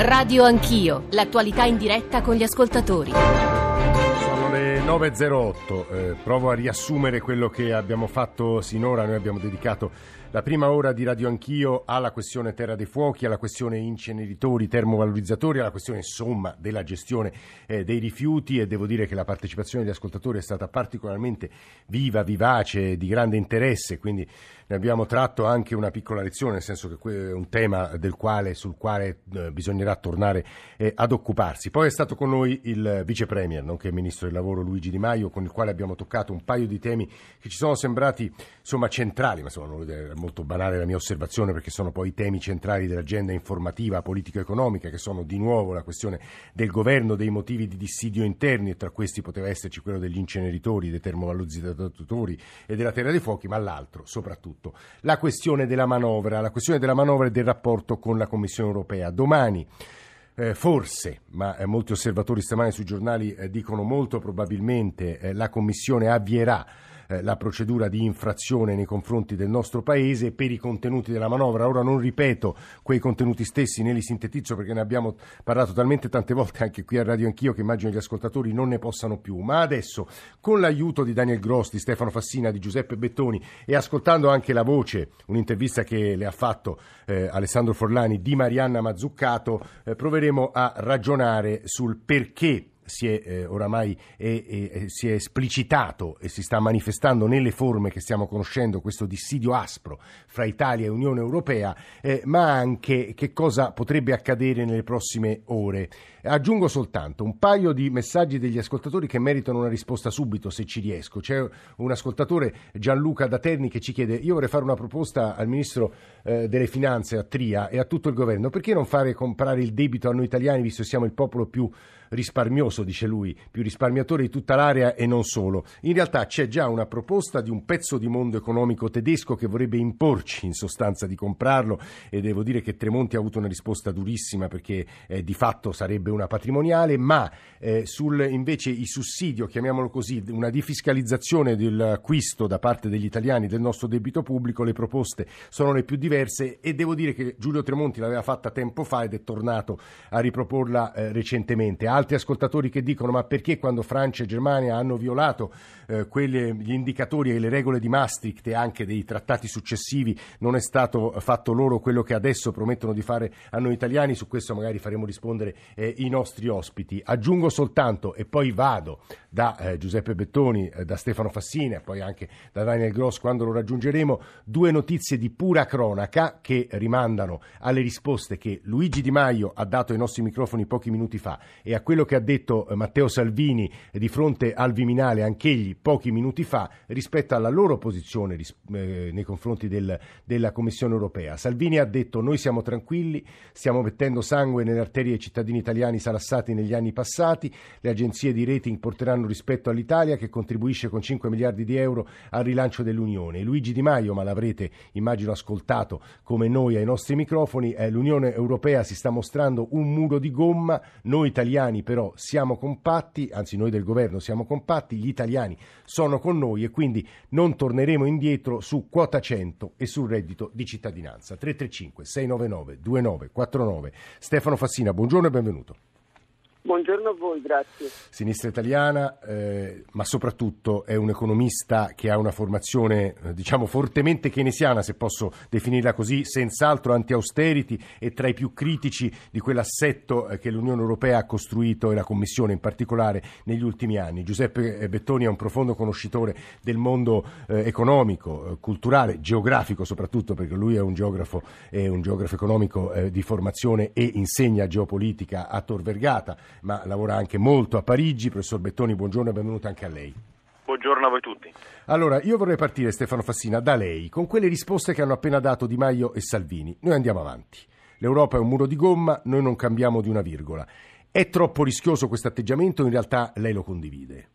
Radio Anch'io, l'attualità in diretta con gli ascoltatori. Sono le 9.08, eh, provo a riassumere quello che abbiamo fatto sinora, noi abbiamo dedicato la prima ora di Radio Anch'io alla questione Terra dei Fuochi, alla questione inceneritori, termovalorizzatori, alla questione insomma della gestione eh, dei rifiuti. E devo dire che la partecipazione degli ascoltatori è stata particolarmente viva, vivace, di grande interesse, quindi ne abbiamo tratto anche una piccola lezione, nel senso che è un tema quale, sul quale eh, bisognerà tornare eh, ad occuparsi. Poi è stato con noi il vice premier, nonché ministro del lavoro Luigi Di Maio, con il quale abbiamo toccato un paio di temi che ci sono sembrati insomma, centrali, ma insomma, molto banale la mia osservazione perché sono poi i temi centrali dell'agenda informativa politico-economica che sono di nuovo la questione del governo, dei motivi di dissidio interni e tra questi poteva esserci quello degli inceneritori, dei termovalorizzatori e della terra dei fuochi, ma l'altro soprattutto la questione della manovra, la questione della manovra e del rapporto con la Commissione europea. Domani eh, forse, ma eh, molti osservatori stamani sui giornali eh, dicono molto probabilmente eh, la Commissione avvierà eh, la procedura di infrazione nei confronti del nostro Paese per i contenuti della manovra. Ora non ripeto quei contenuti stessi, ne li sintetizzo perché ne abbiamo parlato talmente tante volte anche qui a Radio Anch'io che immagino gli ascoltatori non ne possano più. Ma adesso, con l'aiuto di Daniel Gross, di Stefano Fassina, di Giuseppe Bettoni e ascoltando anche la voce, un'intervista che le ha fatto eh, Alessandro Forlani di Marianna Mazzuccato, eh, proveremo a ragionare sul perché si è eh, oramai è, è, si è esplicitato e si sta manifestando nelle forme che stiamo conoscendo questo dissidio aspro fra Italia e Unione Europea, eh, ma anche che cosa potrebbe accadere nelle prossime ore. Aggiungo soltanto un paio di messaggi degli ascoltatori che meritano una risposta subito se ci riesco. C'è un ascoltatore Gianluca da Terni che ci chiede io vorrei fare una proposta al Ministro eh, delle Finanze a Tria e a tutto il governo, perché non fare comprare il debito a noi italiani visto che siamo il popolo più risparmioso, dice lui, più risparmiatore di tutta l'area e non solo. In realtà c'è già una proposta di un pezzo di mondo economico tedesco che vorrebbe imporci in sostanza di comprarlo e devo dire che Tremonti ha avuto una risposta durissima perché eh, di fatto sarebbe una patrimoniale, ma eh, sul invece i sussidio, chiamiamolo così, una defiscalizzazione dell'acquisto da parte degli italiani del nostro debito pubblico, le proposte sono le più diverse e devo dire che Giulio Tremonti l'aveva fatta tempo fa ed è tornato a riproporla eh, recentemente. Altri ascoltatori che dicono ma perché quando Francia e Germania hanno violato eh, quelle, gli indicatori e le regole di Maastricht e anche dei trattati successivi non è stato fatto loro quello che adesso promettono di fare a noi italiani, su questo magari faremo rispondere eh, i nostri ospiti. Aggiungo soltanto e poi vado da eh, Giuseppe Bettoni, eh, da Stefano Fassini e poi anche da Daniel Gross quando lo raggiungeremo, due notizie di pura cronaca che rimandano alle risposte che Luigi Di Maio ha dato ai nostri microfoni pochi minuti fa e a quello che ha detto eh, Matteo Salvini eh, di fronte al Viminale anch'egli pochi minuti fa rispetto alla loro posizione eh, nei confronti del, della Commissione europea. Salvini ha detto noi siamo tranquilli, stiamo mettendo sangue nelle arterie dei cittadini italiani salassati negli anni passati, le agenzie di rating porteranno rispetto all'Italia che contribuisce con 5 miliardi di euro al rilancio dell'Unione. Luigi Di Maio, ma l'avrete immagino ascoltato come noi ai nostri microfoni, eh, l'Unione Europea si sta mostrando un muro di gomma, noi italiani italiani però siamo compatti, anzi noi del governo siamo compatti, gli italiani sono con noi e quindi non torneremo indietro su quota 100 e sul reddito di cittadinanza. 335 699 2949. Stefano Fassina, buongiorno e benvenuto. Buongiorno a voi, grazie. Sinistra italiana, eh, ma soprattutto è un economista che ha una formazione, eh, diciamo, fortemente keynesiana, se posso definirla così, senz'altro anti-austerity e tra i più critici di quell'assetto eh, che l'Unione Europea ha costruito e la Commissione in particolare negli ultimi anni. Giuseppe Bettoni è un profondo conoscitore del mondo eh, economico, eh, culturale, geografico soprattutto, perché lui è un geografo, è un geografo economico eh, di formazione e insegna geopolitica a Tor Vergata ma lavora anche molto a Parigi. Professor Bettoni, buongiorno e benvenuto anche a lei. Buongiorno a voi tutti. Allora, io vorrei partire, Stefano Fassina, da lei, con quelle risposte che hanno appena dato Di Maio e Salvini. Noi andiamo avanti. L'Europa è un muro di gomma, noi non cambiamo di una virgola. È troppo rischioso questo atteggiamento? In realtà lei lo condivide?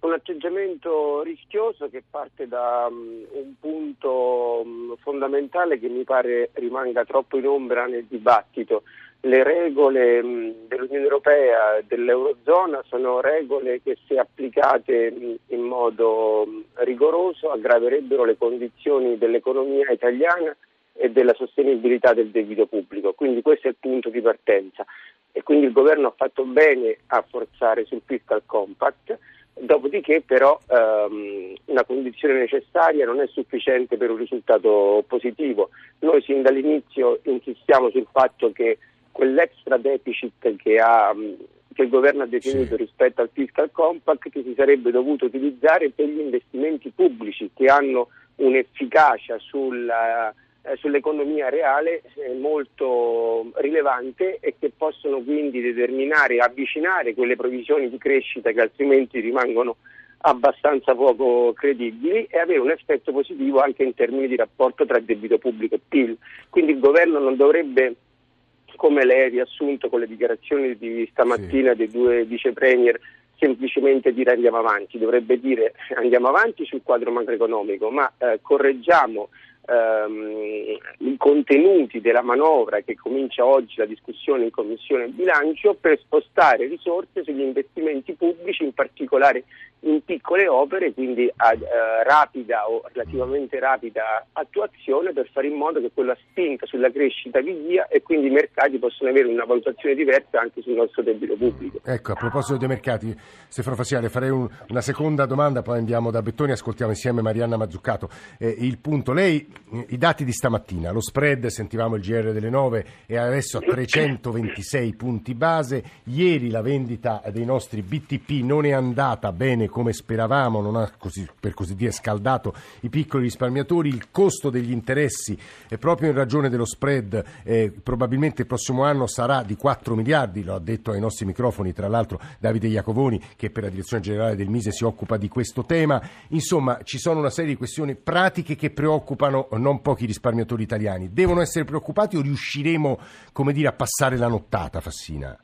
Un atteggiamento rischioso che parte da um, un punto um, fondamentale che mi pare rimanga troppo in ombra nel dibattito, le regole dell'Unione Europea e dell'Eurozona sono regole che se applicate in modo rigoroso aggraverebbero le condizioni dell'economia italiana e della sostenibilità del debito pubblico. Quindi questo è il punto di partenza e quindi il governo ha fatto bene a forzare sul fiscal compact. Dopodiché però ehm, una condizione necessaria non è sufficiente per un risultato positivo. Noi sin dall'inizio insistiamo sul fatto che quell'extra deficit che, ha, che il governo ha definito sì. rispetto al fiscal compact che si sarebbe dovuto utilizzare per gli investimenti pubblici che hanno un'efficacia sulla, eh, sull'economia reale eh, molto rilevante e che possono quindi determinare avvicinare quelle provisioni di crescita che altrimenti rimangono abbastanza poco credibili e avere un effetto positivo anche in termini di rapporto tra debito pubblico e PIL. Quindi il governo non dovrebbe come lei ha riassunto con le dichiarazioni di stamattina sì. dei due vice premier, semplicemente dire andiamo avanti, dovrebbe dire andiamo avanti sul quadro macroeconomico, ma eh, correggiamo ehm, i contenuti della manovra che comincia oggi la discussione in Commissione bilancio per spostare risorse sugli investimenti pubblici, in particolare in piccole opere, quindi a eh, rapida o relativamente rapida attuazione per fare in modo che quella spinta sulla crescita vi dia e quindi i mercati possano avere una valutazione diversa anche sul nostro debito pubblico. Ecco, a proposito dei mercati, Stefano Fasiale, farei un, una seconda domanda, poi andiamo da Bettoni, ascoltiamo insieme Marianna Mazzuccato. Eh, il punto, lei, i dati di stamattina, lo spread, sentivamo il GR delle 9, è adesso a 326 punti base, ieri la vendita dei nostri BTP non è andata bene come speravamo, non ha così, per così dire scaldato i piccoli risparmiatori, il costo degli interessi proprio in ragione dello spread eh, probabilmente il prossimo anno sarà di 4 miliardi, lo ha detto ai nostri microfoni tra l'altro Davide Iacovoni che per la direzione generale del Mise si occupa di questo tema, insomma ci sono una serie di questioni pratiche che preoccupano non pochi risparmiatori italiani, devono essere preoccupati o riusciremo come dire, a passare la nottata Fassina?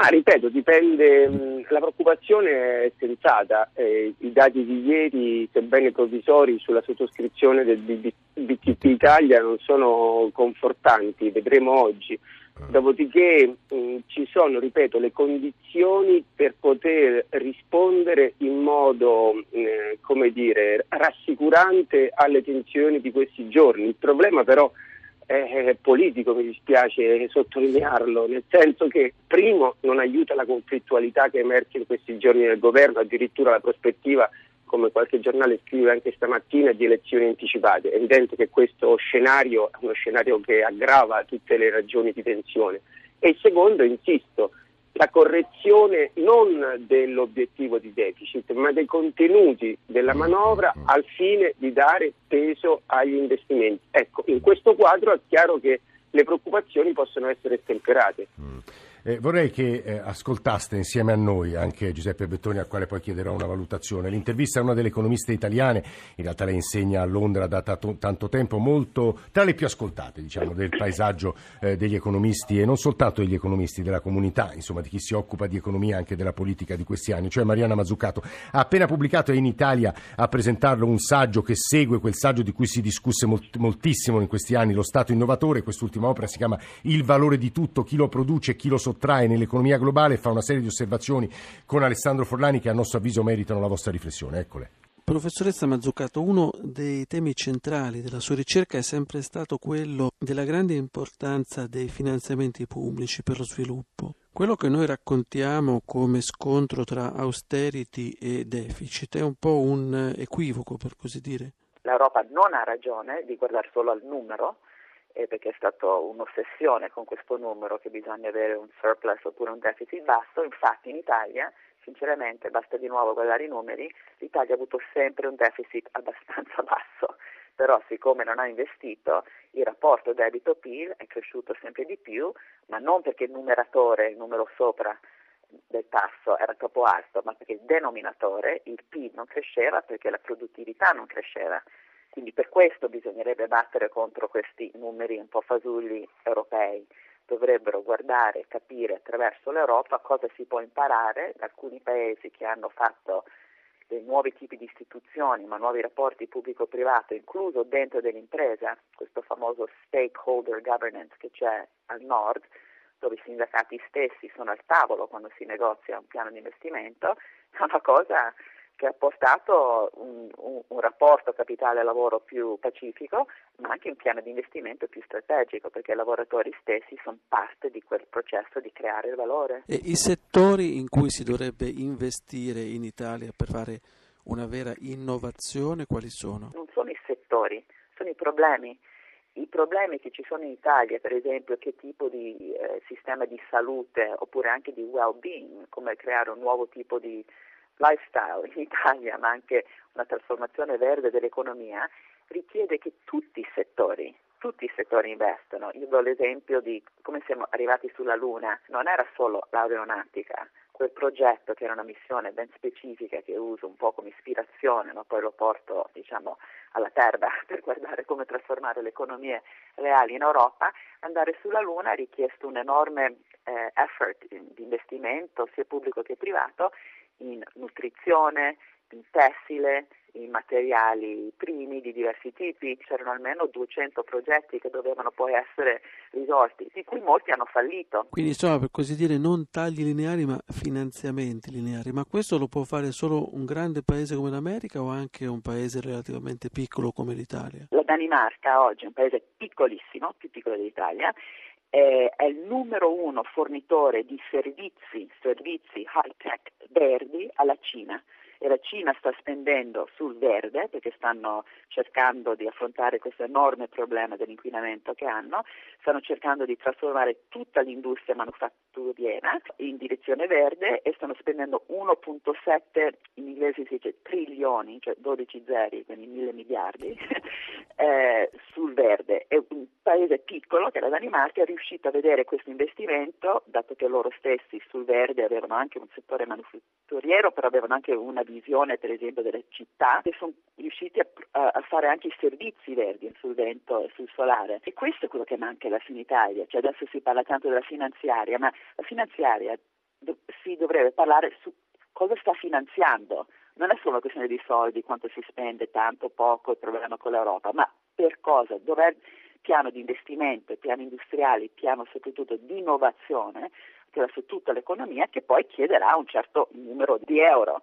Ah, ripeto, dipende, mm, la preoccupazione è sensata, eh, i dati di ieri, sebbene provvisori sulla sottoscrizione del BTP Italia non sono confortanti, vedremo oggi. Ah. Dopodiché mh, mm, ci sono, ripeto, le condizioni per poter rispondere in modo, eh, come dire, rassicurante alle tensioni di questi giorni. Il problema però è è politico, mi dispiace sottolinearlo, nel senso che primo non aiuta la conflittualità che emerge in questi giorni nel governo, addirittura la prospettiva, come qualche giornale scrive anche stamattina, di elezioni anticipate. È evidente che questo scenario è uno scenario che aggrava tutte le ragioni di tensione. E secondo, insisto, la correzione non dell'obiettivo di deficit, ma dei contenuti della manovra al fine di dare peso agli investimenti. Ecco, in questo quadro è chiaro che le preoccupazioni possono essere temperate. Eh, vorrei che eh, ascoltaste insieme a noi anche Giuseppe Bettoni, al quale poi chiederò una valutazione. L'intervista a una delle economiste italiane, in realtà lei insegna a Londra da tato, tanto tempo, molto tra le più ascoltate diciamo, del paesaggio eh, degli economisti e non soltanto degli economisti, della comunità, insomma di chi si occupa di economia e anche della politica di questi anni, cioè Mariana Mazzucato. Ha appena pubblicato in Italia a presentarlo un saggio che segue quel saggio di cui si discusse molt- moltissimo in questi anni, lo Stato innovatore, quest'ultima opera si chiama Il valore di tutto, chi lo produce, chi lo sottrae nell'economia globale fa una serie di osservazioni con Alessandro Forlani che a nostro avviso meritano la vostra riflessione. Eccole. Professoressa Mazzucato, uno dei temi centrali della sua ricerca è sempre stato quello della grande importanza dei finanziamenti pubblici per lo sviluppo. Quello che noi raccontiamo come scontro tra austerity e deficit è un po' un equivoco, per così dire. L'Europa non ha ragione di guardare solo al numero, eh, perché è stata un'ossessione con questo numero che bisogna avere un surplus oppure un deficit basso, infatti in Italia sinceramente basta di nuovo guardare i numeri, l'Italia ha avuto sempre un deficit abbastanza basso, però siccome non ha investito il rapporto debito-PIL è cresciuto sempre di più, ma non perché il numeratore, il numero sopra del tasso era troppo alto, ma perché il denominatore, il PIL non cresceva perché la produttività non cresceva. Quindi per questo bisognerebbe battere contro questi numeri un po' fasulli europei. Dovrebbero guardare e capire attraverso l'Europa cosa si può imparare da alcuni paesi che hanno fatto dei nuovi tipi di istituzioni, ma nuovi rapporti pubblico-privato, incluso dentro dell'impresa, questo famoso stakeholder governance che c'è al nord, dove i sindacati stessi sono al tavolo quando si negozia un piano di investimento, è una cosa che ha portato un, un, un rapporto capitale-lavoro più pacifico, ma anche un piano di investimento più strategico, perché i lavoratori stessi sono parte di quel processo di creare il valore. E i settori in cui si dovrebbe investire in Italia per fare una vera innovazione quali sono? Non sono i settori, sono i problemi. I problemi che ci sono in Italia, per esempio, che tipo di eh, sistema di salute oppure anche di well-being, come creare un nuovo tipo di lifestyle in Italia, ma anche una trasformazione verde dell'economia, richiede che tutti i settori, tutti i settori investano. Io do l'esempio di come siamo arrivati sulla Luna, non era solo l'aeronautica, quel progetto che era una missione ben specifica che uso un po' come ispirazione, ma poi lo porto diciamo, alla terra per guardare come trasformare le economie reali in Europa, andare sulla Luna ha richiesto un enorme eh, effort di investimento sia pubblico che privato in nutrizione, in tessile, in materiali primi di diversi tipi, c'erano almeno 200 progetti che dovevano poi essere risolti, di cui molti hanno fallito. Quindi insomma per così dire non tagli lineari ma finanziamenti lineari, ma questo lo può fare solo un grande paese come l'America o anche un paese relativamente piccolo come l'Italia? La Danimarca oggi è un paese piccolissimo, più piccolo dell'Italia, è il numero uno fornitore di servizi, servizi high tech verdi alla Cina e la Cina sta spendendo sul verde perché stanno cercando di affrontare questo enorme problema dell'inquinamento che hanno, stanno cercando di trasformare tutta l'industria manufatturiera in direzione verde e stanno spendendo 1.7 in inglese si dice trilioni, cioè 12 zeri, quindi mille miliardi eh, sul verde. È un paese piccolo che è la Danimarca è riuscito a vedere questo investimento, dato che loro stessi sul verde avevano anche un settore manufatturiero, però avevano anche una visione per esempio delle città e sono riusciti a, a, fare anche i servizi verdi sul vento e sul solare. E questo è quello che manca alla Finitalia, cioè adesso si parla tanto della finanziaria, ma la finanziaria do, si dovrebbe parlare su cosa sta finanziando, non è solo questione di soldi, quanto si spende, tanto, poco, il problema con l'Europa, ma per cosa, dov'è piano di investimento, piano industriale, piano soprattutto di innovazione su tutta l'economia che poi chiederà un certo numero di euro.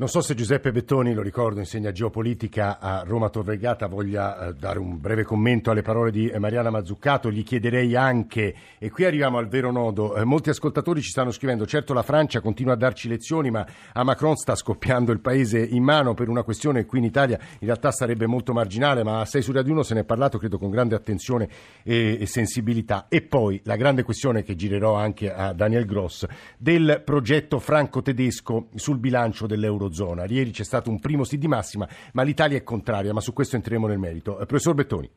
Non so se Giuseppe Bettoni, lo ricordo, insegna geopolitica a Roma Tor Vergata, voglia eh, dare un breve commento alle parole di Mariana Mazzuccato. Gli chiederei anche, e qui arriviamo al vero nodo, eh, molti ascoltatori ci stanno scrivendo, certo la Francia continua a darci lezioni, ma a Macron sta scoppiando il paese in mano per una questione qui in Italia in realtà sarebbe molto marginale, ma a 6 su Radio 1 se ne è parlato, credo, con grande attenzione e, sensibilità. E poi la grande questione che girerò anche a Daniel Gross, del progetto franco-tedesco sul bilancio dell'Eurozona Eurozona. Ieri c'è stato un primo sì di massima, ma l'Italia è contraria, ma su questo entreremo nel merito. Eh, professor Bettoni.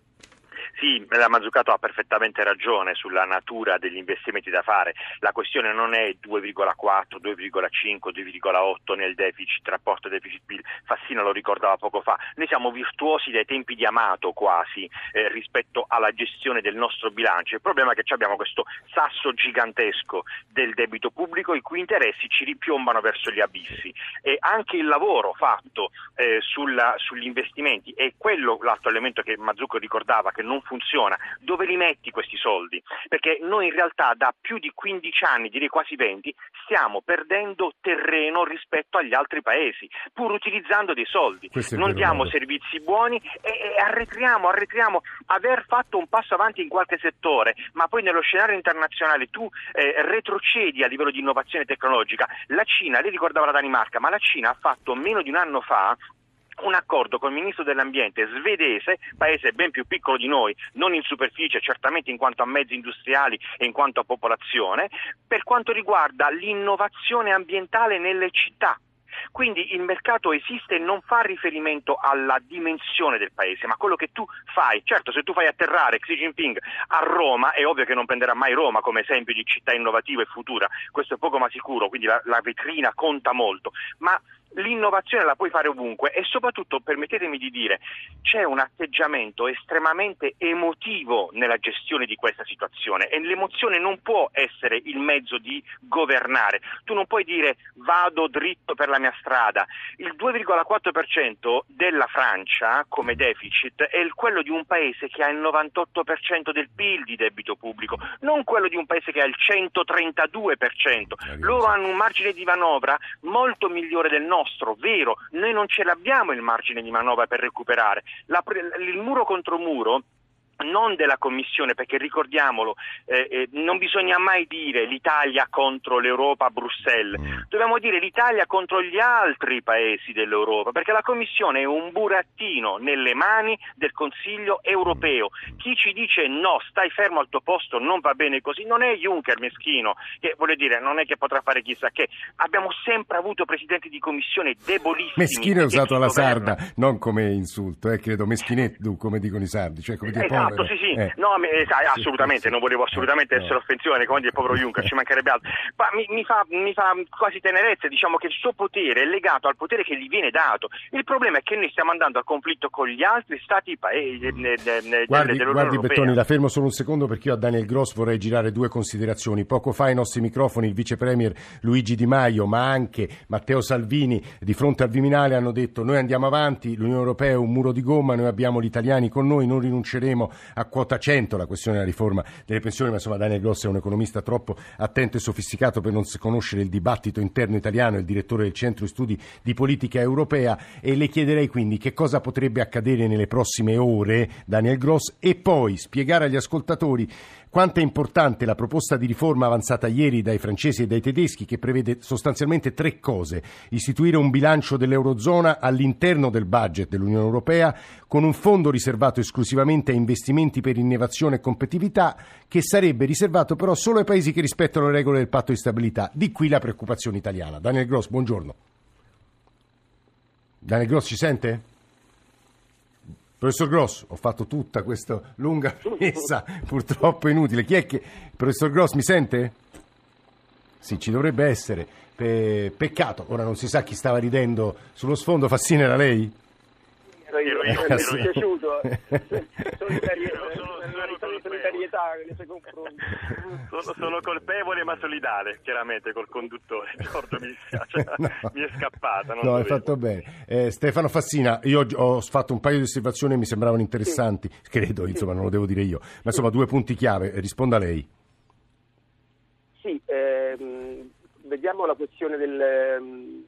Sì, la Mazzucato ha perfettamente ragione sulla natura degli investimenti da fare. La questione non è 2,4, 2,5, 2,8 nel deficit, rapporto deficit-PIL. Fassina lo ricordava poco fa. Noi siamo virtuosi dai tempi di Amato quasi eh, rispetto alla gestione del nostro bilancio. Il problema è che abbiamo questo sasso gigantesco del debito pubblico i cui interessi ci ripiombano verso gli abissi. E anche il lavoro fatto eh, sulla, sugli investimenti è quello l'altro elemento che Mazzucco ricordava che non funziona funziona, dove li metti questi soldi? Perché noi in realtà da più di 15 anni, direi quasi 20, stiamo perdendo terreno rispetto agli altri paesi, pur utilizzando dei soldi. Non diamo servizi buoni e, e arretriamo, arretriamo. Aver fatto un passo avanti in qualche settore, ma poi nello scenario internazionale tu eh, retrocedi a livello di innovazione tecnologica. La Cina, lei ricordava la Danimarca, ma la Cina ha fatto meno di un anno fa un accordo con il ministro dell'ambiente svedese, paese ben più piccolo di noi, non in superficie, certamente in quanto a mezzi industriali e in quanto a popolazione, per quanto riguarda l'innovazione ambientale nelle città. Quindi il mercato esiste e non fa riferimento alla dimensione del paese, ma quello che tu fai. Certo, se tu fai atterrare Xi Jinping a Roma, è ovvio che non prenderà mai Roma come esempio di città innovativa e futura, questo è poco ma sicuro, quindi la, la vetrina conta molto, ma l'innovazione la puoi fare ovunque e soprattutto, permettetemi di dire, c'è un atteggiamento estremamente emotivo nella gestione di questa situazione e l'emozione non può essere il mezzo di governare. Tu non puoi dire vado dritto per la mia strada. Il 2,4% della Francia come deficit è quello di un paese che ha il 98% del PIL di debito pubblico, non quello di un paese che ha il 132%. Loro hanno un margine di manovra molto migliore del nostro, vero, noi non ce l'abbiamo il margine di manovra per recuperare. La, il muro contro muro non della Commissione, perché ricordiamolo, eh, eh, non bisogna mai dire l'Italia contro l'Europa a Bruxelles, mm. dobbiamo dire l'Italia contro gli altri paesi dell'Europa, perché la Commissione è un burattino nelle mani del Consiglio europeo. Chi ci dice no, stai fermo al tuo posto, non va bene così, non è Juncker meschino, che vuole dire non è che potrà fare chissà che. Abbiamo sempre avuto presidenti di Commissione debolissimi. Meschino è usato alla sarda, non come insulto, eh, credo meschinetto, come dicono i sardi, cioè come dire esatto esatto, sì, sì. Eh. No, eh, assolutamente, non volevo assolutamente essere offensivo nei confronti del povero Juncker, ci mancherebbe altro. Ma mi, mi, fa, mi, fa, quasi tenerezza, diciamo che il suo potere è legato al potere che gli viene dato. Il problema è che noi stiamo andando a conflitto con gli altri stati paesi eh, guardi, guardi Bettoni, la fermo solo un secondo perché io a Daniel Gross vorrei girare due considerazioni. Poco fa ai nostri microfoni il vice premier Luigi Di Maio, ma anche Matteo Salvini, di fronte al Viminale hanno detto noi andiamo avanti, l'Unione Europea è un muro di gomma, noi abbiamo gli italiani con noi, non rinunceremo a quota 100 la questione della riforma delle pensioni, ma insomma Daniel Gross è un economista troppo attento e sofisticato per non conoscere il dibattito interno italiano, il direttore del Centro Studi di Politica Europea. E le chiederei quindi che cosa potrebbe accadere nelle prossime ore, Daniel Gross, e poi spiegare agli ascoltatori quanto è importante la proposta di riforma avanzata ieri dai francesi e dai tedeschi che prevede sostanzialmente tre cose. Istituire un bilancio dell'Eurozona all'interno del budget dell'Unione Europea con un fondo riservato esclusivamente a investimenti per innovazione e competitività che sarebbe riservato però solo ai paesi che rispettano le regole del patto di stabilità. Di qui la preoccupazione italiana. Daniel Gross, buongiorno. Daniel Gross ci sente? Professor Gross, ho fatto tutta questa lunga premessa, purtroppo inutile. Chi è che... Professor Gross, mi sente? Sì, ci dovrebbe essere. Pe... peccato, ora non si sa chi stava ridendo sullo sfondo. Fassina era lei? Ero io, io, mi è piaciuto. solidarietà nei suoi confronti. Sono, sono, colpevole ma solidale, chiaramente, col conduttore. Giorgio mi dispiace, no. mi è scappata. no, hai fatto bene. Eh, Stefano Fassina, io ho fatto un paio di osservazioni e mi sembravano interessanti, sì. credo, insomma, non lo devo dire io. Ma insomma, due punti chiave, risponda lei. Sì, ehm, vediamo la questione del ehm,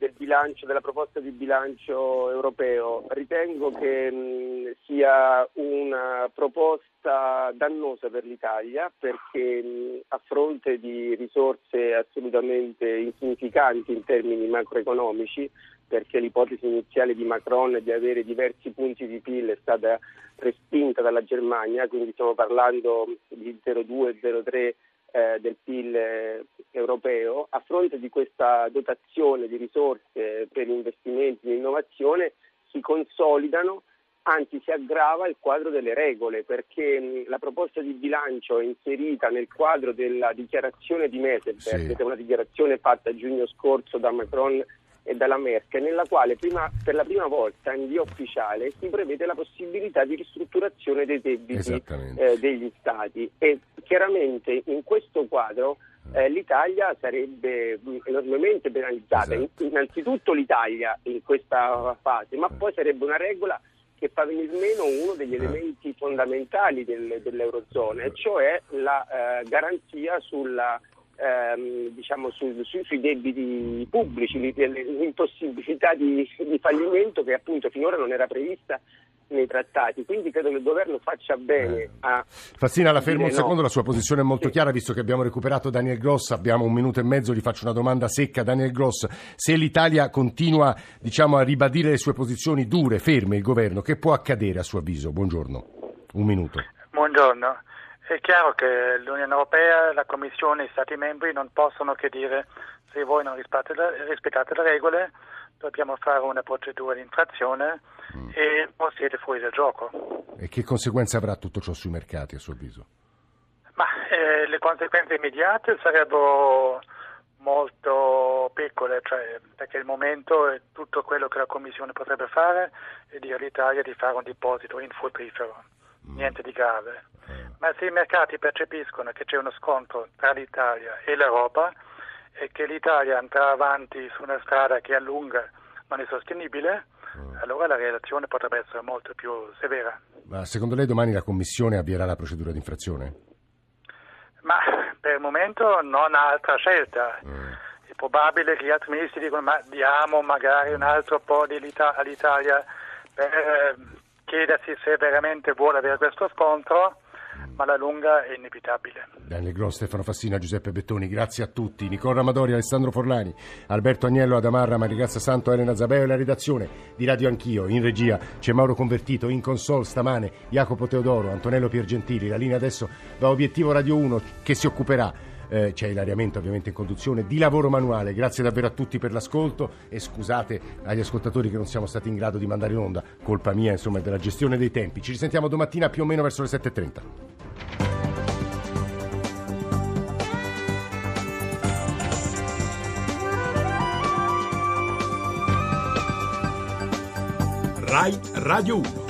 del bilancio, della proposta di bilancio europeo. Ritengo che mh, sia una proposta dannosa per l'Italia perché mh, a fronte di risorse assolutamente insignificanti in termini macroeconomici, perché l'ipotesi iniziale di Macron di avere diversi punti di PIL è stata respinta dalla Germania, quindi stiamo parlando di 0,2-0,3 eh, del PIL eh, europeo, a fronte di questa dotazione di risorse per investimenti in innovazione si consolidano, anzi si aggrava il quadro delle regole perché mh, la proposta di bilancio è inserita nel quadro della dichiarazione di Meseberg, sì. che è una dichiarazione fatta a giugno scorso da Macron e dalla Merkel, nella quale prima, per la prima volta in via ufficiale si prevede la possibilità di ristrutturazione dei debiti eh, degli Stati e chiaramente in questo quadro eh, l'Italia sarebbe enormemente penalizzata, esatto. innanzitutto l'Italia in questa fase, ma poi sarebbe una regola che fa venire meno uno degli eh. elementi fondamentali del, dell'Eurozona, e cioè la eh, garanzia sulla ehm, diciamo, su, su, sui debiti pubblici, l'impossibilità di, di fallimento che appunto finora non era prevista nei trattati, quindi credo che il governo faccia bene eh. a... Fassina, la fermo un secondo, no. la sua posizione è molto sì. chiara, visto che abbiamo recuperato Daniel Gross, abbiamo un minuto e mezzo, gli faccio una domanda secca. Daniel Gross, se l'Italia continua diciamo, a ribadire le sue posizioni dure, ferme, il governo, che può accadere a suo avviso? Buongiorno, un minuto. Buongiorno. È chiaro che l'Unione Europea, la Commissione, gli Stati membri non possono che dire se voi non rispettate le regole dobbiamo fare una procedura di infrazione mm. e poi siete fuori dal gioco. E che conseguenze avrà tutto ciò sui mercati a suo avviso? Ma, eh, le conseguenze immediate sarebbero molto piccole, cioè, perché il momento è tutto quello che la Commissione potrebbe fare è dire all'Italia di fare un deposito in fruttifero, mm. niente di grave. Mm. Ma se i mercati percepiscono che c'è uno scontro tra l'Italia e l'Europa e che l'Italia andrà avanti su una strada che a lunga non è sostenibile, mm. allora la relazione potrebbe essere molto più severa. Ma secondo lei domani la Commissione avvierà la procedura di infrazione? Ma per il momento non ha altra scelta. Mm. È probabile che gli altri ministri dicono ma diamo magari un altro po' all'Italia per eh, chiedersi se veramente vuole avere questo scontro ma la lunga è inevitabile. Daniel Gross, Stefano Fassina, Giuseppe Bettoni, grazie a tutti. Nicola Amadori, Alessandro Forlani, Alberto Agnello, Adamarra, Marigrazza Santo, Elena Zabeo e la redazione di Radio Anch'io. In regia c'è Mauro Convertito, in console stamane Jacopo Teodoro, Antonello Piergentili. La linea adesso da Obiettivo Radio 1 che si occuperà eh, c'è Ilaria ovviamente in conduzione, di lavoro manuale. Grazie davvero a tutti per l'ascolto e scusate agli ascoltatori che non siamo stati in grado di mandare in onda, colpa mia insomma della gestione dei tempi. Ci risentiamo domattina più o meno verso le 7.30. RAI Radio 1